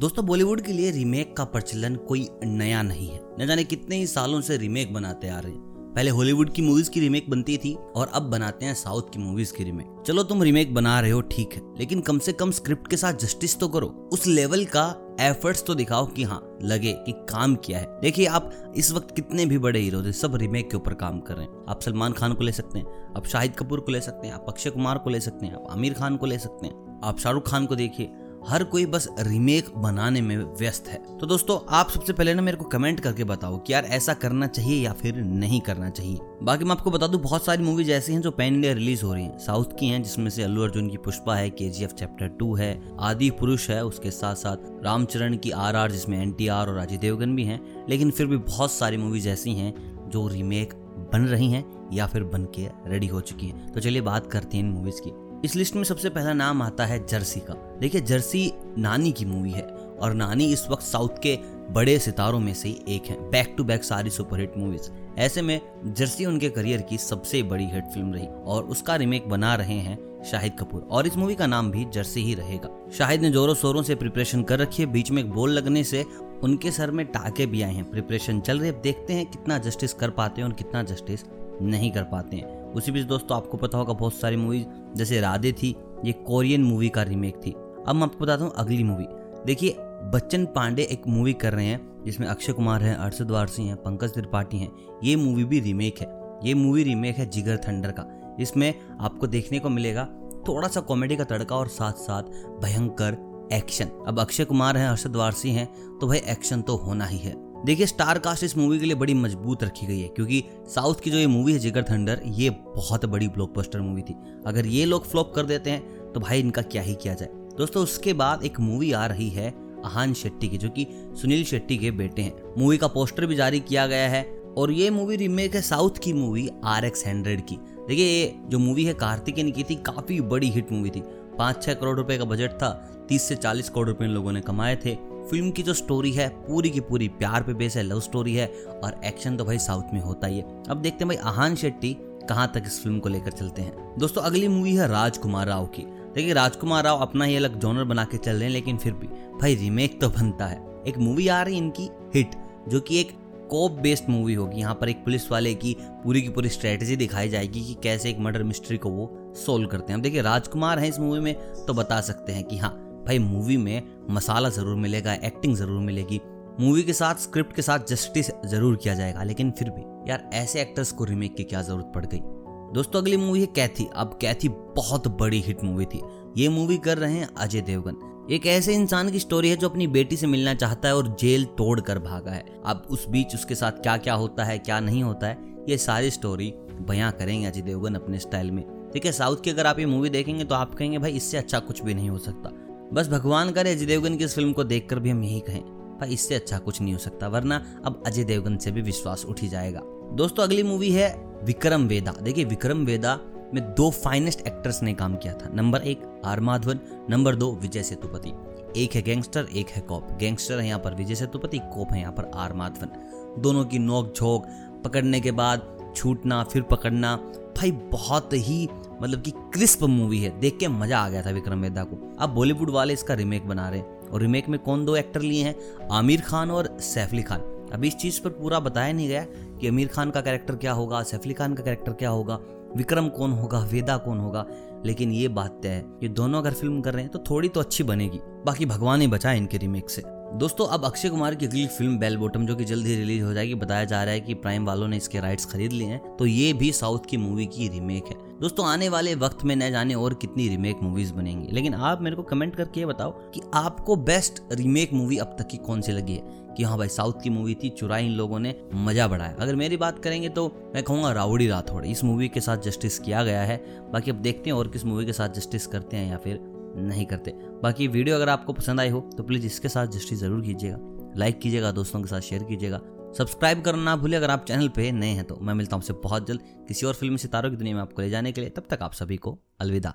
दोस्तों, बॉलीवुड के लिए रीमेक का प्रचलन कोई नया नहीं है। न जाने कितने ही सालों से रीमेक बनाते आ रहे हैं। पहले हॉलीवुड की मूवीज़ की रीमेक बनती थी और अब बनाते हैं साउथ की मूवीज़ की रीमेक चलो, तुम रीमेक बना रहे हो, ठीक है, लेकिन कम से कम स्क्रिप्ट के साथ जस्टिस तो करो। उस लेवल का एफर्ट्स तो दिखाओ कि हाँ लगे कि काम किया है। देखिए, आप इस वक्त कितने भी बड़े हीरो थे, सब रीमेक के ऊपर काम कर रहे हैं। आप सलमान खान को ले सकते हैं, आप शाहिद कपूर को ले सकते हैं, आप अक्षय कुमार को ले सकते हैं, आप आमिर खान को ले सकते हैं। आप शाहरुख खान को देखिए हर कोई बस रीमेक बनाने में व्यस्त है। तो दोस्तों, आप सबसे पहले ना मेरे को कमेंट करके बताओ कि यार ऐसा करना चाहिए या फिर नहीं करना चाहिए। बाकी मैं आपको बता दूँ, बहुत सारी मूवीज़ ऐसी हैं जो पैन इंडिया रिलीज़ हो रही हैं। साउथ की हैं, जिसमें से अल्लू अर्जुन की पुष्पा है के चैप्टर टू है, आदि पुरुष है, उसके साथ साथ रामचरण की आर आर जिसमें एनटीआर और अजय देवगन भी है। लेकिन फिर भी बहुत सारी मूवीज़ ऐसी हैं जो रीमेक बन रही हैं या फिर बन के रेडी हो चुकी हैं। तो चलिए बात करते हैं इन मूवीज़ की। इस लिस्ट में सबसे पहला नाम आता है जर्सी का। देखिए, जर्सी नानी की मूवी है और नानी इस वक्त साउथ के बड़े सितारों में से एक है। बैक टू बैक सारी सुपरहिट मूवीज़ ऐसे में जर्सी उनके करियर की सबसे बड़ी हिट फ़िल्म रही और उसका रिमेक बना रहे हैं शाहिद कपूर। और इस मूवी का नाम भी जर्सी ही रहेगा। शाहिद ने जोरों शोरों से प्रिपरेशन कर रखी है। बीच में एक बोल लगने से उनके सर में टाके भी आए हैं। प्रिपरेशन चल रही है। देखते हैं कितना जस्टिस कर पाते हैं और कितना जस्टिस नहीं कर पाते हैं। उसी बीच दोस्तों आपको पता होगा बहुत सारी मूवीज़ जैसे राधे थी, ये कोरियन मूवी का रीमेक थी। अब मैं आपको बताता हूँ अगली मूवी देखिए, बच्चन पांडे एक मूवी कर रहे हैं, जिसमें अक्षय कुमार है, अरशद वारसी हैं, पंकज त्रिपाठी हैं। ये मूवी भी रीमेक है। ये मूवी रीमेक है जिगर थंडर का। इसमें आपको देखने को मिलेगा थोड़ा सा कॉमेडी का तड़का और साथ साथ भयंकर एक्शन अब अक्षय कुमार हैं, अरशद वारसी हैं तो भाई एक्शन तो होना ही है। देखिए, स्टार कास्ट इस मूवी के लिए बड़ी मज़बूत रखी गई है, क्योंकि साउथ की जो ये मूवी है, जिगर थंडर, ये बहुत बड़ी ब्लॉकबस्टर मूवी थी। अगर ये लोग फ्लॉप कर देते हैं तो भाई इनका क्या ही किया जाए। दोस्तों, उसके बाद एक मूवी आ रही है, अहान शेट्टी की, जो कि सुनील शेट्टी के बेटे हैं। मूवी का पोस्टर भी जारी किया गया है, और ये मूवी रिमेक है साउथ की मूवी आर एक्स हंड्रेड की। देखिए, ये जो मूवी है कार्तिकेय ने की थी, काफ़ी बड़ी हिट मूवी थी। पाँच छह करोड़ रुपए का बजट था, तीस से चालीस करोड़ रुपए इन लोगों ने कमाए थे। फ़िल्म की जो स्टोरी है, पूरी की पूरी प्यार पे बेस है लव स्टोरी है और एक्शन तो भाई साउथ में होता ही है। अब देखते हैं भाई आहान शेट्टी कहाँ तक इस फ़िल्म को लेकर चलते हैं। दोस्तों, अगली मूवी है राजकुमार राव की। देखिए, राजकुमार राव अपना ही अलग जॉनर बना के चल रहे हैं, लेकिन फिर भी भाई रिमेक तो बनता है। एक मूवी आ रही है इनकी हिट जो कि एक कोप बेस्ड मूवी होगी। यहाँ पर एक पुलिस वाले की पूरी की पूरी स्ट्रेटेजी दिखाई जाएगी कि कैसे एक मर्डर मिस्ट्री को वो सोल्व करते हैं। अब देखिए, राजकुमार है इस मूवी में तो बता सकते हैं कि हाँ भाई मूवी में मसाला ज़रूर मिलेगा एक्टिंग ज़रूर मिलेगी। मूवी के साथ स्क्रिप्ट के साथ जस्टिस ज़रूर किया जाएगा, लेकिन फिर भी यार ऐसे एक्टर्स को रिमेक की क्या ज़रूरत पड़ गई? दोस्तों, अगली मूवी है कैथी। अब कैथी बहुत बड़ी हिट मूवी थी। ये मूवी कर रहे हैं अजय देवगन। एक ऐसे इंसान की स्टोरी है जो अपनी बेटी से मिलना चाहता है और जेल तोड़ कर भागा है। अब उस बीच उसके साथ क्या क्या होता है, क्या नहीं होता है, ये सारी स्टोरी बयां करेंगे अजय देवगन अपने स्टाइल में। ठीक है साउथ की अगर आप ये मूवी देखेंगे तो आप कहेंगे, भाई, इससे अच्छा कुछ भी नहीं हो सकता। बस भगवान करे अजय देवगन की इस फ़िल्म को देखकर भी हम यही कहें भाई इससे अच्छा कुछ नहीं हो सकता, वरना अब अजय देवगन से भी विश्वास उठ ही जाएगा। दोस्तों, अगली मूवी है विक्रम वेदा। देखिए, विक्रम वेदा में दो फाइनेस्ट एक्टर्स ने काम किया था। नंबर एक, आर माधवन। नंबर दो, विजय सेतुपति। एक है गैंगस्टर एक है कॉप गैंगस्टर है यहाँ पर विजय सेतुपति कॉप है यहाँ पर आर माधवन। दोनों की नोक झोंक पकड़ने के बाद छूटना, फिर पकड़ना, भाई बहुत ही मतलब कि क्रिस्प मूवी है। देख के मज़ा आ गया था विक्रम वेदा को। अब बॉलीवुड वाले इसका रिमेक बना रहे हैं। और रिमेक में कौन दो एक्टर लिए हैं? आमिर खान और सैफ अली खान। अभी इस चीज़ पर पूरा बताया नहीं गया कि आमिर खान का कैरेक्टर क्या होगा, सैफ अली खान का कैरेक्टर क्या होगा, विक्रम कौन होगा, वेदा कौन होगा। लेकिन ये बात तय है ये दोनों अगर फ़िल्म कर रहे हैं तो थोड़ी तो अच्छी बनेगी। बाकी भगवान ही बचाए इनके रिमेक से। दोस्तों, अब अक्षय कुमार की अगली फ़िल्म बेल बॉटम जो कि जल्द ही रिलीज़ हो जाएगी, बताया जा रहा है कि प्राइम वालों ने इसके राइट्स खरीद लिए हैं। तो ये भी साउथ की मूवी की रीमेक है। दोस्तों, आने वाले वक्त में न जाने और कितनी रीमेक मूवीज़ बनेंगी। लेकिन आप मेरे को कमेंट करके बताओ कि आपको बेस्ट रीमेक मूवी अब तक की कौन सी लगी है? कि हाँ भाई, साउथ की मूवी थी, चुराई इन लोगों ने मज़ा बढ़ाया। अगर मेरी बात करेंगे तो मैं कहूँगा राउडी राठौड़। इस मूवी के साथ जस्टिस किया गया है। बाकी अब देखते हैं और किस मूवी के साथ जस्टिस करते हैं या फिर नहीं करते। बाकी वीडियो अगर आपको पसंद आई हो तो प्लीज़ इसके साथ जस्टिस ज़रूर कीजिएगा। लाइक कीजिएगा, दोस्तों के साथ शेयर कीजिएगा। सब्सक्राइब करना ना भूले अगर आप चैनल पे नए हैं तो। मैं मिलता हूँ आपसे बहुत जल्द किसी और फ़िल्म सितारों की दुनिया में आपको ले जाने के लिए। तब तक आप सभी को अलविदा।